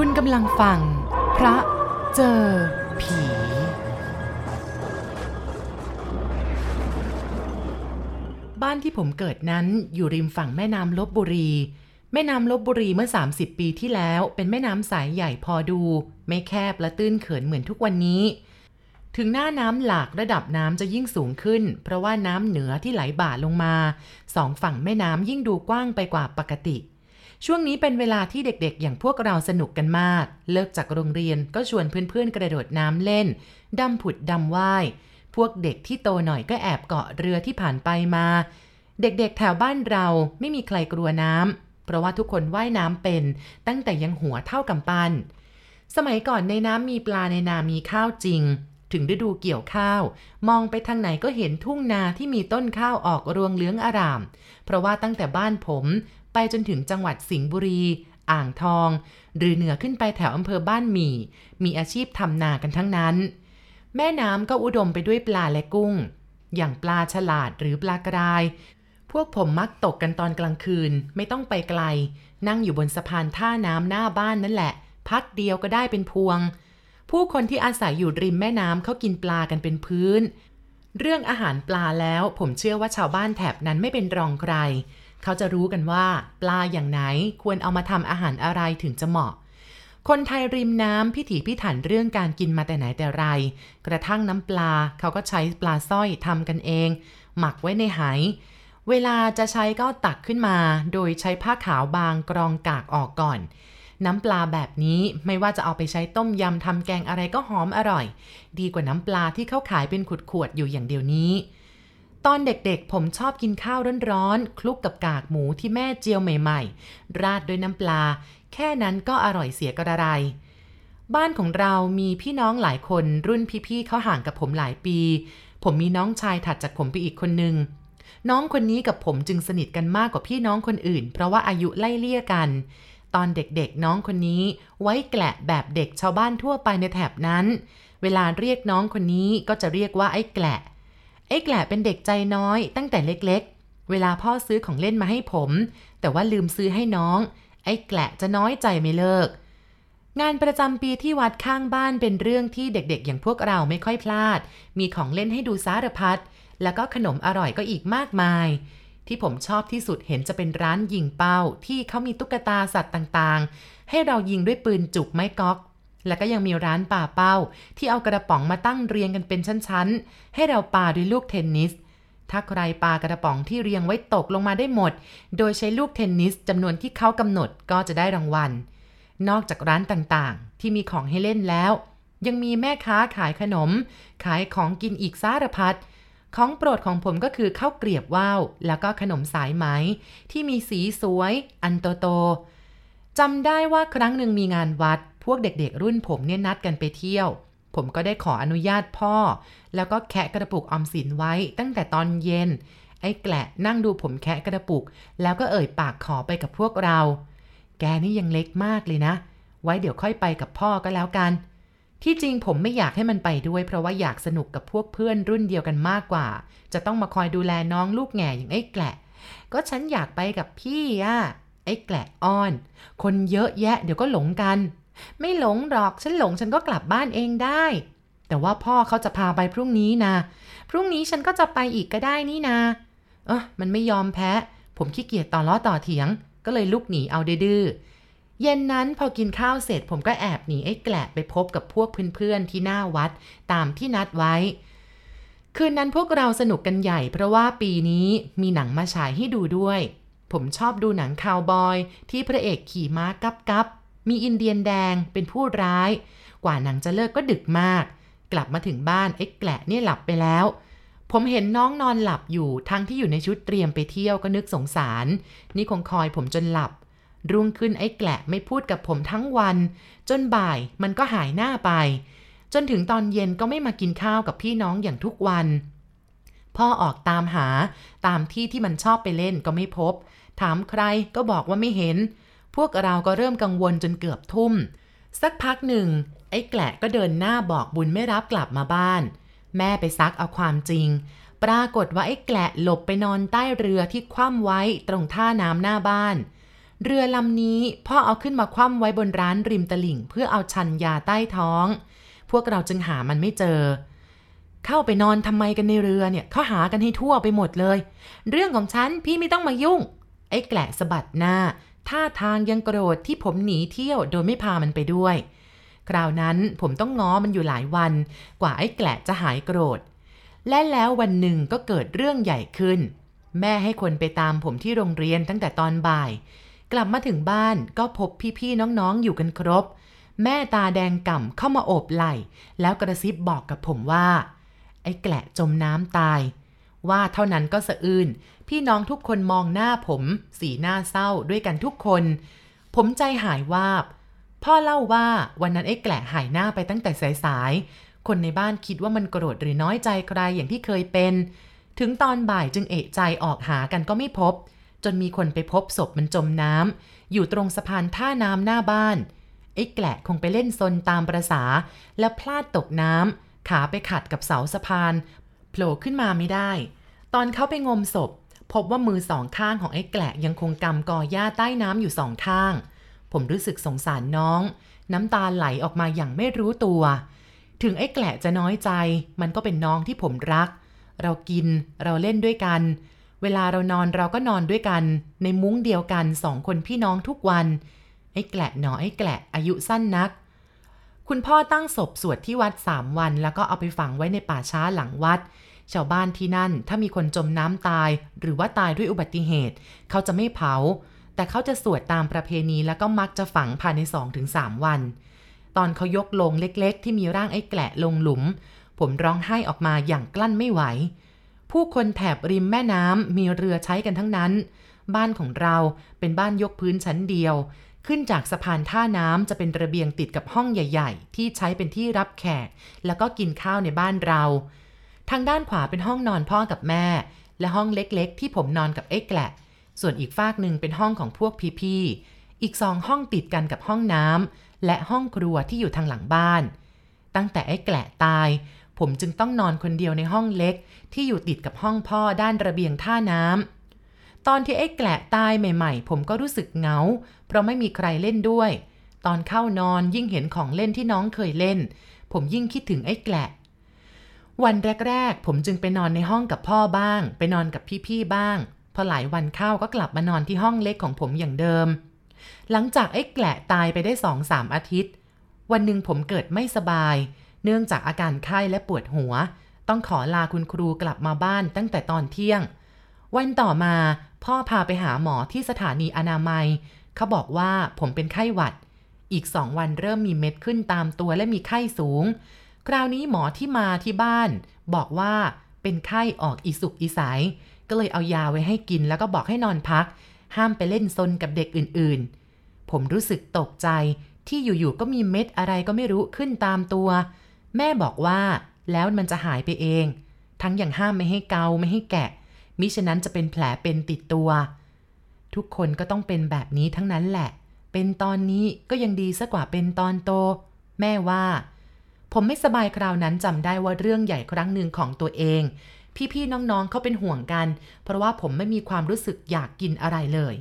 คุณกำลังฟัง พระเจอผี บ้านที่ผมเกิดนั้นอยู่ริมฝั่งแม่น้ำลบบุรี แม่น้ำลบบุรีเมื่อ 30 ปีที่แล้ว เป็นแม่น้ำสายใหญ่พอดู ไม่แคบและตื้นเขินเหมือนทุกวันนี้ ถึงหน้าน้ำหลากระดับน้ำจะยิ่งสูงขึ้น เพราะว่าน้ำเหนือที่ไหลบ่าลงมาสองฝั่งแม่น้ำยิ่งดูกว้างไปกว่าปกติ ช่วงนี้เป็นเวลาที่เด็กๆ อย่างพวกเราสนุกกันมาก เลิกจากโรงเรียนก็ชวนเพื่อนๆ กระโดดน้ำเล่นดำผุดดำว่าย พวกเด็กที่โตหน่อยก็แอบเกาะเรือที่ผ่านไปมา เด็กๆ แถวบ้านเราไม่มีใครกลัวน้ำเพราะว่าทุกคนว่ายน้ำเป็น ตั้งแต่ยังหัวเท่ากำปั้น สมัยก่อนในน้ำมีปลาในนามีข้าวจริง ถึงฤดูเกี่ยวข้าว มองไปทางไหนก็เห็นทุ่งนาที่มีต้นข้าวออกรวงเลืองอาราม เพราะว่าตั้งแต่บ้านผม ไปจนถึงจังหวัดสิงห์บุรี อ่างทอง หรือเหนือขึ้นไปแถวอำเภอบ้านหมี่ มีอาชีพทำนากันทั้งนั้น แม่น้ำก็อุดมไปด้วยปลาและกุ้ง อย่างปลาฉลาดหรือปลากระไดพวกผมมักตกกันตอนกลางคืนไม่ต้องไปไกล นั่งอยู่บนสะพานท่าน้ำหน้าบ้านนั่นแหละ พักเดียวก็ได้เป็นพวง ผู้คนที่อาศัยอยู่ริมแม่น้ำเขากินปลากันเป็นพื้นเรื่องอาหารปลาแล้วผมเชื่อว่าชาวบ้านแถบนั้นไม่เป็นรองใคร เขาจะรู้กันว่า ปลาอย่างไหนควรเอามาทำอาหารอะไรถึงจะเหมาะ คนไทยริมน้ำพิถีพิถันเรื่องการกินมาแต่ไหนแต่ไร กระทั่งน้ำปลาเขาก็ใช้ปลาสร้อยทำกันเอง หมักไว้ในไหเวลาจะใช้ก็ตักขึ้นมา โดยใช้ผ้าขาวบางกรองกากออกก่อน น้ำปลาแบบนี้ไม่ว่าจะเอาไปใช้ต้มยำทำแกงอะไรก็หอมอร่อย ดีกว่าน้ำปลาที่เขาขายเป็นขวดๆอยู่อย่างเดียวนี้ ตอนเด็กๆ ผมชอบกินข้าวร้อนๆ คลุกกับกากหมูที่แม่เจียวใหม่ๆ ราดด้วยน้ำปลา แค่นั้นก็อร่อยเสียกระไรบ้านของเรามีพี่น้องหลายคน รุ่นพี่ๆเขาห่างกับผมหลายปี ผมมีน้องชายถัดจากผมไปอีกคนนึง น้องคนนี้กับผมจึงสนิทกันมากกว่าพี่น้องคนอื่น เพราะว่าอายุไล่เลี่ยกัน ตอนเด็กๆน้องคนนี้ ไว้แกละแบบเด็กชาวบ้านทั่วไปในแถบนั้น เวลาเรียกน้องคนนี้ก็จะเรียกว่าไอ้แกละ ไอ้แกละเป็นเด็กใจน้อยตั้งแต่เล็กๆ เวลาพ่อซื้อของเล่นมาให้ผม แต่ว่าลืมซื้อให้น้อง ไอ้แกละจะน้อยใจไม่เลิก งานประจำปีที่วัดข้างบ้านเป็นเรื่องที่เด็กๆ อย่างพวกเราไม่ค่อยพลาด มีของเล่นให้ดูสารพัด แล้วก็ขนมอร่อยก็อีกมากมาย ที่ผมชอบที่สุดเห็นจะเป็นร้านยิงเป้าที่เขามีตุ๊กตาสัตว์ต่างๆ ให้เรายิงด้วยปืนจุกไม้ก๊อก แล้วก็ยังมีร้านป่าเป้า ที่เอากระป๋องมาตั้งเรียงกันเป็นชั้นๆ ให้เราปาด้วยลูกเทนนิส ถ้าใครปากระป๋องที่เรียงไว้ตกลงมาได้หมด โดยใช้ลูกเทนนิสจำนวนที่เขากำหนดก็จะได้รางวัล นอกจากร้านต่างๆ ที่มีของให้เล่นแล้ว ยังมีแม่ค้าขายขนม ขายของกินอีกสารพัดของโปรดของผมก็คือข้าวเกรียบว่าว แล้วก็ขนมสายไหม ที่มีสีสวย อันโตโตจำได้ว่าครั้งหนึ่งมีงานวัด พวกเด็กๆรุ่นผมเนี่ยนัดกันไปเที่ยว ผมก็ได้ขออนุญาตพ่อ แล้วก็แคะกระปุกออมสินไว้ตั้งแต่ตอนเย็น ไอ้แกละนั่งดูผมแคะกระปุก แล้วก็เอ่ยปากขอไปกับพวกเรา แกนี่ยังเล็กมากเลยนะ ไว้เดี๋ยวค่อยไปกับพ่อก็แล้วกัน ที่จริงผมไม่อยากให้มันไปด้วย เพราะว่าอยากสนุกกับพวกเพื่อนรุ่นเดียวกันมากกว่า จะต้องมาคอยดูแลน้องลูกแง่อย่างไอ้แกละก็ฉันอยากไปกับพี่อะไอ้แกละอ้อน คนเยอะแยะเดี๋ยวก็หลงกัน ไม่หลงหรอกฉันหลงฉันก็กลับบ้านเองได้ แต่ว่าพ่อเขาจะพาไปพรุ่งนี้นะ พรุ่งนี้ฉันก็จะไปอีกก็ได้นี่นะเออมันไม่ยอมแพ้ ผมขี้เกียจต่อล้อต่อเถียง ก็เลยลุกหนีเอาดื้อเย็นนั้นพอกินข้าวเสร็จผมก็แอบหนีไอ้แกละไปพบกับพวกเพื่อนๆที่หน้าวัดตามที่นัดไว้ คืนนั้นพวกเราสนุกกันใหญ่เพราะว่าปีนี้มีหนังมาฉายให้ดูด้วย ผมชอบดูหนังคาวบอย ที่พระเอกขี่ม้ากับกับ มีอินเดียนแดงเป็นผู้ร้าย กว่าหนังจะเลิกก็ดึกมาก กลับมาถึงบ้านไอ้แกละเนี่ยหลับไปแล้ว ผมเห็นน้องนอนหลับอยู่ทั้งที่อยู่ในชุดเตรียมไปเที่ยวก็นึกสงสาร นี่คงคอยผมจนหลับ รุ่งขึ้นไอ้แกละไม่พูดกับผมทั้งวัน จนบ่ายมันก็หายหน้าไป จนถึงตอนเย็นก็ไม่มากินข้าวกับพี่น้องอย่างทุกวันพ่อออกตามหาตามที่ที่มันชอบไปเล่นก็ไม่พบ ถามใครก็บอกว่าไม่เห็น พวกเราก็เริ่มกังวลจนเกือบทุ่ม สักพักหนึ่ง ไอ้แกละก็เดินหน้าบอกบุญไม่รับกลับมาบ้าน แม่ไปซักเอาความจริง ปรากฏว่าไอ้แกละหลบไปนอนใต้เรือที่คว่ำไว้ตรงท่าน้ำหน้าบ้าน เรือลำนี้พ่อเอาขึ้นมาคว่ำไว้บนร้านริมตลิ่ง เพื่อเอาชันยาใต้ท้อง พวกเราจึงหามันไม่เจอเข้าไปนอนทำไมกันในเรือเนี่ยเขาหากันให้ทั่วไปหมดเลย เรื่องของฉันพี่ไม่ต้องมายุ่ง ไอ้แกละสะบัดหน้า ท่าทางยังโกรธที่ผมหนีเที่ยวโดยไม่พามันไปด้วย คราวนั้นผมต้องง้อมันอยู่หลายวัน กว่าไอ้แกละจะหายโกรธ และแล้ววันหนึ่งก็เกิดเรื่องใหญ่ขึ้น แม่ให้คนไปตามผมที่โรงเรียนตั้งแต่ตอนบ่าย กลับมาถึงบ้านก็พบพี่ๆน้องๆอยู่กันครบ แม่ตาแดงก่ำเข้ามาโอบไหล่ แล้วกระซิบบอกกับผมว่า ไอ้แกละจมน้ำตาย ว่าเท่านั้นก็สะอื้นพี่น้องทุกคนมองหน้าผม สีหน้าเศร้าด้วยกันทุกคน ผมใจหายวาบ พ่อเล่าว่าวันนั้นไอ้แกละหายหน้าไปตั้งแต่สายๆ คนในบ้านคิดว่ามันโกรธหรือน้อยใจใครอย่างที่เคยเป็น ถึงตอนบ่ายจึงเอะใจออกหากันก็ไม่พบ จนมีคนไปพบศพมันจมน้ำอยู่ตรงสะพานท่าน้ำหน้าบ้านไอ้แกละคงไปเล่นซนตามประษา แล้วพลาดตกน้ำขาไปขัดกับเสาสะพานโผล่ขึ้นมาไม่ได้ ตอนเขาไปงมศพ พบว่ามือสองข้างของไอ้แกละยังคงกำกอหญ้าใต้น้ำอยู่สองข้าง ผมรู้สึกสงสารน้อง น้ำตาไหลออกมาอย่างไม่รู้ตัว ถึงไอ้แกละจะน้อยใจ มันก็เป็นน้องที่ผมรัก เรากินเราเล่นด้วยกัน เวลาเรานอนเราก็นอนด้วยกัน ในมุ้งเดียวกันสองคนพี่น้องทุกวัน ไอ้แกละหนอไอ้แกละอายุสั้นนักคุณพ่อตั้งศพสวดที่วัดสามวัน แล้วก็เอาไปฝังไว้ในป่าช้าหลังวัด ชาวบ้านที่นั่นถ้ามีคนจมน้ำตาย หรือว่าตายด้วยอุบัติเหตุ เขาจะไม่เผา แต่เขาจะสวดตามประเพณีแล้วก็มักจะฝังภายใน 2-3 วัน ตอนเขายกลงเล็กๆ ที่มีร่างไอ้แกละลงหลุม ผมร้องไห้ออกมาอย่างกลั้นไม่ไหว ผู้คนแถบริมแม่น้ำมีเรือใช้กันทั้งนั้น บ้านของเราเป็นบ้านยกพื้นชั้นเดียวขึ้นจากสะพานท่าน้ำจะเป็นระเบียงติดกับห้องใหญ่ ๆ ที่ใช้เป็นที่รับแขก แล้วก็กินข้าวในบ้านเรา ทางด้านขวาเป็นห้องนอนพ่อกับแม่ และห้องเล็กๆ ที่ผมนอนกับไอ้แกละ ส่วนอีกฝากหนึ่งเป็นห้องของพวกพี่ๆ อีกสองห้องติดกันกับห้องน้ำและห้องครัวที่อยู่ทางหลังบ้าน ตั้งแต่ไอ้แกละตาย ผมจึงต้องนอนคนเดียวในห้องเล็ก ที่อยู่ติดกับห้องพ่อด้านระเบียงท่าน้ำตอนที่ไอ้แกละตายใหม่ ๆ ผมก็รู้สึกเหงา เพราะไม่มีใครเล่นด้วย ตอนเข้านอนยิ่งเห็นของเล่นที่น้องเคยเล่น ผมยิ่งคิดถึงไอ้แกละ วันแรก ๆ ผมจึงไปนอนในห้องกับพ่อบ้าง ไปนอนกับพี่ๆบ้าง พอหลายวันเข้าก็กลับมานอนที่ห้องเล็กของผมอย่างเดิม หลังจากไอ้แกละตายไปได้สองสามอาทิตย์ วันหนึ่งผมเกิดไม่สบาย เนื่องจากอาการไข้และปวดหัว ต้องขอลาคุณครูกลับมาบ้านตั้งแต่ตอนเที่ยง วันต่อมาพ่อพาไปหาหมอที่สถานีอนามัย เขาบอกว่าผมเป็นไข้หวัด อีกสองวันเริ่มมีเม็ดขึ้นตามตัวและมีไข้สูง คราวนี้หมอที่มาที่บ้าน บอกว่าเป็นไข้ออกอีสุกอีสาย ก็เลยเอายาไว้ให้กินแล้วก็บอกให้นอนพัก ห้ามไปเล่นซนกับเด็กอื่นๆ ผมรู้สึกตกใจที่อยู่ๆก็มีเม็ดอะไรก็ไม่รู้ขึ้นตามตัว แม่บอกว่าแล้วมันจะหายไปเอง ทั้งอย่างห้ามไม่ให้เกาไม่ให้แกะ มิฉะนั้นจะเป็นแผลเป็นติดตัว ทุกคนก็ต้องเป็นแบบนี้ทั้งนั้นแหละ เป็นตอนนี้ก็ยังดีซะกว่าเป็นตอนโต แม่ว่า ผมไม่สบายคราวนั้นจำได้ว่าเรื่องใหญ่ครั้งหนึ่งของตัวเอง พี่ๆน้องๆเขาเป็นห่วงกัน เพราะว่าผมไม่มีความรู้สึกอยากกินอะไรเลย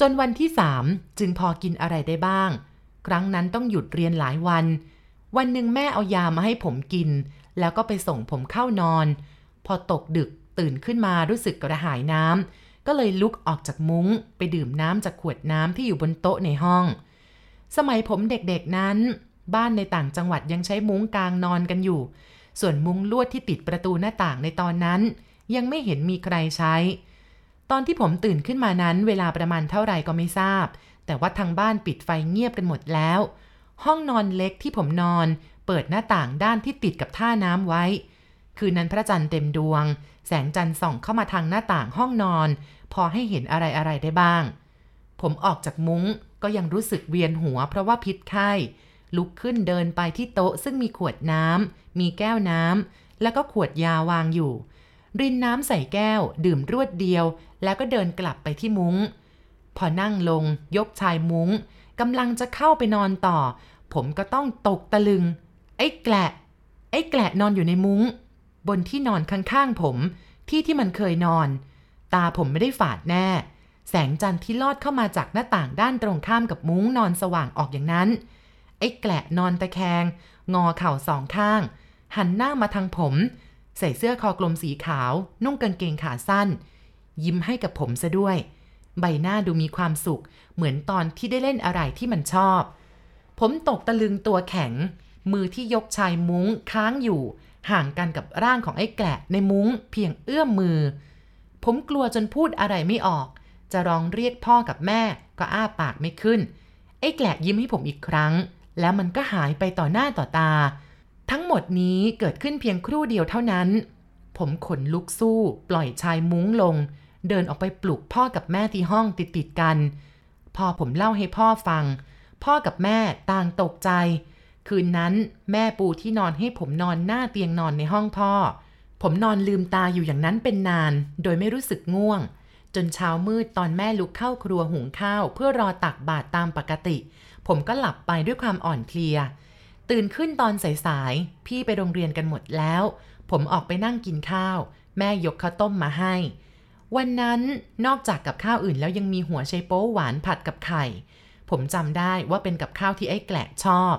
จนวันที่สามจึงพอกินอะไรได้บ้าง ครั้งนั้นต้องหยุดเรียนหลายวัน วันหนึ่งแม่เอายามาให้ผมกิน แล้วก็ไปส่งผมเข้านอน พอตกดึกตื่นขึ้นมารู้สึกกระหายน้ำก็เลยลุกออกจากมุง้ง ไปดื่มน้ำจากขวดน้ำที่อยู่บนโต๊ะในห้อง สมัยผมเด็กๆนั้น บ้านในต่างจังหวัดยังใช้มุ้งกลางนอนกันอยู่ ส่วนมุ้งลวดที่ติดประตูหน้าต่างในตอนนั้น ยังไม่เห็นมีใครใช้ ตอนที่ผมตื่นขึ้นมานั้นเวลาประมาณเท่าไหร่ก็ไม่ทราบ แต่ว่าทางบ้านปิดไฟเงียบกันหมดแล้ว ห้องนอนเล็กที่ผมนอน เปิดหน้าต่างด้านที่ติดกับท่าน้ำไว้ คืนนั้นพระจันทร์เต็มดวง แสงจันทร์ส่องเข้ามาทางหน้าต่างห้องนอน พอให้เห็นอะไรอะไรได้บ้าง ผมออกจากมุ้งก็ยังรู้สึกเวียนหัวเพราะว่าพิษไข้ ลุกขึ้นเดินไปที่โต๊ะซึ่งมีขวดน้ำ มีแก้วน้ำ แล้วก็ขวดยาวางอยู่ รินน้ำใส่แก้ว ดื่มรวดเดียว แล้วก็เดินกลับไปที่มุง้ง พอนั่งลง ยกชายมุ้งกำลังจะเข้าไปนอนต่อ ผมก็ต้องตกตะลึง ไอ้แกละไอ้แกละนอนอยู่ในมุง้ง บนที่นอนข้างๆผม ที่ที่มันเคยนอน ตาผมไม่ได้ฝาดแน่ แสงจันทร์ที่ลอดเข้ามาจากหน้าต่างด้านตรงข้ามกับมุ้งนอนสว่างออกอย่างนั้น ไอ้แกละนอนตะแคง งอเข่าสองข้าง หันหน้ามาทางผม ใส่เสื้อคอกลมสีขาว นุ่งกางเกงขาสั้น ยิ้มให้กับผมซะด้วย ใบหน้าดูมีความสุข เหมือนตอนที่ได้เล่นอะไรที่มันชอบ ผมตกตะลึงตัวแข็ง มือที่ยกชายมุ้งค้างอยู่ ห่างกันกับร่างของไอ้แกละในมุ้งเพียงเอื้อมมือ ผมกลัวจนพูดอะไรไม่ออก จะร้องเรียกพ่อกับแม่ก็อ้าปากไม่ขึ้น ไอ้แกละยิ้มให้ผมอีกครั้ง แล้วมันก็หายไปต่อหน้าต่อตา ทั้งหมดนี้เกิดขึ้นเพียงครู่เดียวเท่านั้น ผมขนลุกสู้ปล่อยชายมุ้งลง เดินออกไปปลุกพ่อกับแม่ที่ห้องติดติดกัน พอผมเล่าให้พ่อฟัง พ่อกับแม่ต่างตกใจ คืนนั้นแม่ปูที่นอนให้ผมนอนหน้าเตียงนอนในห้องพ่อ ผมนอนลืมตาอยู่อย่างนั้นเป็นนาน โดยไม่รู้สึกง่วงจนเช้ามืดตอนแม่ลุกเข้าครัวหุงข้าว เพื่อรอตักบาตรตามปกติ ผมก็หลับไปด้วยความอ่อนเพลีย ตื่นขึ้นตอนสายๆ พี่ไปโรงเรียนกันหมดแล้ว ผมออกไปนั่งกินข้าว แม่ยกข้าวต้มมาให้ วันนั้นนอกจากกับข้าวอื่นแล้วยังมีหัวไชโป๊หวานผัดกับไข่ ผมจำได้ว่าเป็นกับข้าวที่ไอ้แกละชอบ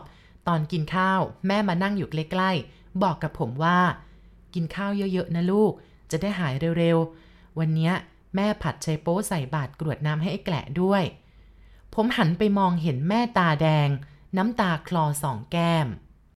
ตอนกินข้าวแม่มานั่งอยู่ใกล้ๆ บอกกับผมว่า กินข้าวเยอะๆนะลูก จะได้หายเร็วๆ วันนี้แม่ผัดไชโป๊ใส่บาตรกรวดน้ำให้ไอ้แกละด้วย ผมหันไปมองเห็นแม่ตาแดง น้ำตาคลอสองแก้ม